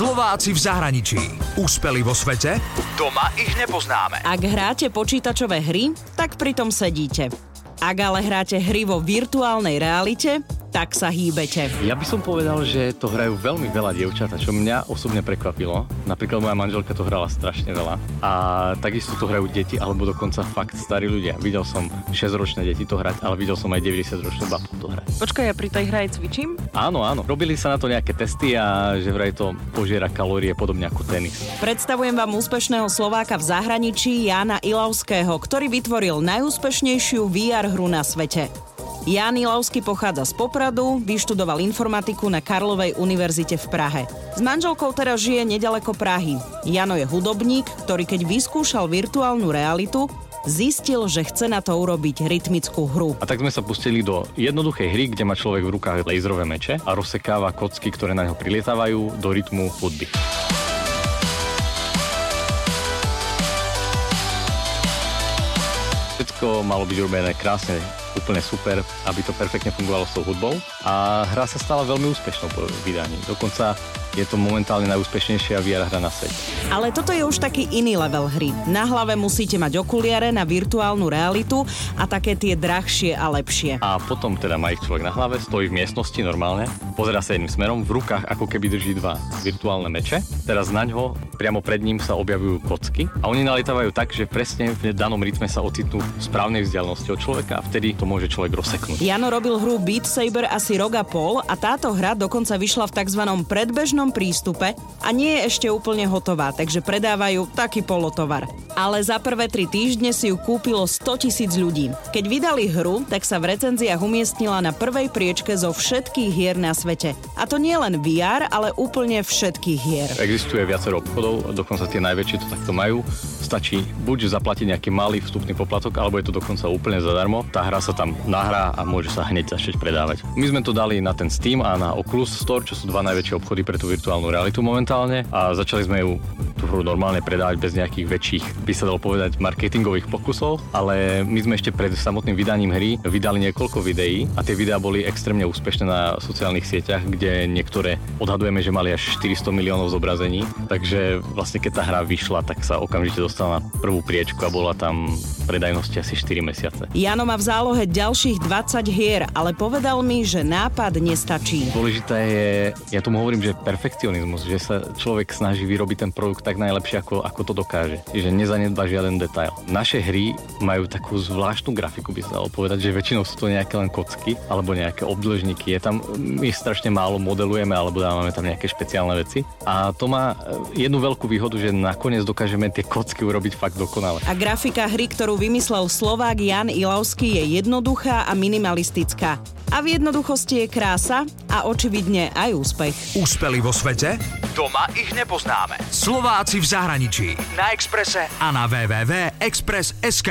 Slováci v zahraničí. Úspeli vo svete? Doma ich nepoznáme. Ak hráte počítačové hry, tak pritom sedíte. Ak ale hráte hry vo virtuálnej realite, tak sa hýbete. Ja by som povedal, že to hrajú veľmi veľa dievčat, čo mňa osobne prekvapilo. Napríklad moja manželka to hrala strašne veľa. A takisto to hrajú deti, alebo dokonca fakt starí ľudia. Videl som 6-ročné deti to hrať, ale videl som aj 90-ročnú babku to hrať. Počkaj, ja pri tej hre aj cvičím? Áno, áno. Robili sa na to nejaké testy a že vraj to požiera kalórie podobne ako tenis. Predstavujem vám úspešného Slováka v zahraničí Jana Ilavského, ktorý vytvoril najúspešnejšiu VR hru na svete. Jan Ilavský pochádza z Popradu, vyštudoval informatiku na Karlovej univerzite v Prahe. S manželkou teraz žije nedaleko Prahy. Jano je hudobník, ktorý keď vyskúšal virtuálnu realitu, zistil, že chce na to urobiť rytmickú hru. A tak sme sa pustili do jednoduchej hry, kde má človek v rukách laserové meče a rozsekáva kocky, ktoré na neho prilietávajú do rytmu hudby. Všetko malo byť urobené krásne, úplne super, aby to perfektne fungovalo s tou hudbou. A hra sa stala veľmi úspešnou po vydaní. Dokonca je to momentálne najúspešnejšia VR hra na svete. Ale toto je už taký iný level hry. Na hlave musíte mať okuliare na virtuálnu realitu a také tie drahšie a lepšie. A potom teda má ich človek na hlave, stojí v miestnosti normálne, pozera sa jedným smerom, v rukách ako keby drží dva virtuálne meče. Teraz na ňo priamo pred ním sa objavujú kocky a oni nalietávajú tak, že presne v danom rytme sa ocitnú v správnej vzdialenosti od človeka a vtedy to môže človek rozseknúť. Jano robil hru Beat Saber asi rok a pol a táto hra dokonca vyšla v tzv. predbežnom prístupe a nie je ešte úplne hotová, takže predávajú taký polotovar. Ale za prvé tri týždne si ju kúpilo 100 tisíc ľudí. Keď vydali hru, tak sa v recenziách umiestnila na prvej priečke zo všetkých hier na svete. A to nie len VR, ale úplne všetkých hier. Existuje viacero obchodov, dokonca tie najväčšie to takto majú. Stačí buď zaplatiť nejaký malý vstupný poplatok, alebo je to dokonca úplne zadarmo. Tá hra sa tam nahrá a môže sa hneď začať predávať. My sme to dali na ten Steam a na Oculus Store, čo sú dva najväčšie obchody pre tú virtuálnu realitu momentálne a začali sme ju tú hru normálne predávať bez nejakých väčších, by sa dalo povedať, marketingových pokusov, ale my sme ešte pred samotným vydaním hry vydali niekoľko videí a tie videá boli extrémne úspešné na sociálnych sieťach, kde niektoré odhadujeme, že mali až 400 miliónov zobrazení, takže vlastne keď tá hra vyšla, tak sa okamžite dostala na prvú priečku a bola tam predajnosti asi 4 mesiace. Jano má v zálohe ďalších 20 hier, ale povedal mi, že nápad nestačí. Dôležité je, ja tomu hovorím, že perfekcionizmus, že sa človek snaží vyrobiť ten produkt tak najlepšie, ako, ako to dokáže. Že nezanedba žiaden detail. Naše hry majú takú zvláštnu grafiku, by sa dalo povedať, že väčšinou sú to nejaké len kocky alebo nejaké obdĺžniky. Je tam, my strašne málo modelujeme alebo dávame tam nejaké špeciálne veci. A to má eh, jednu veľkú výhodu, že nakoniec dokážeme tie kocky urobiť fakt dokonale. A grafika hry, ktorú vymyslel Slovák Jan Ilavský, je jednoduchá a minimalistická. A v jednoduchosti je krása a očividne aj úspech. Úspeli vo svete? Doma ich nepoznáme. Slováci v zahraničí. Na Exprese a na www.express.sk.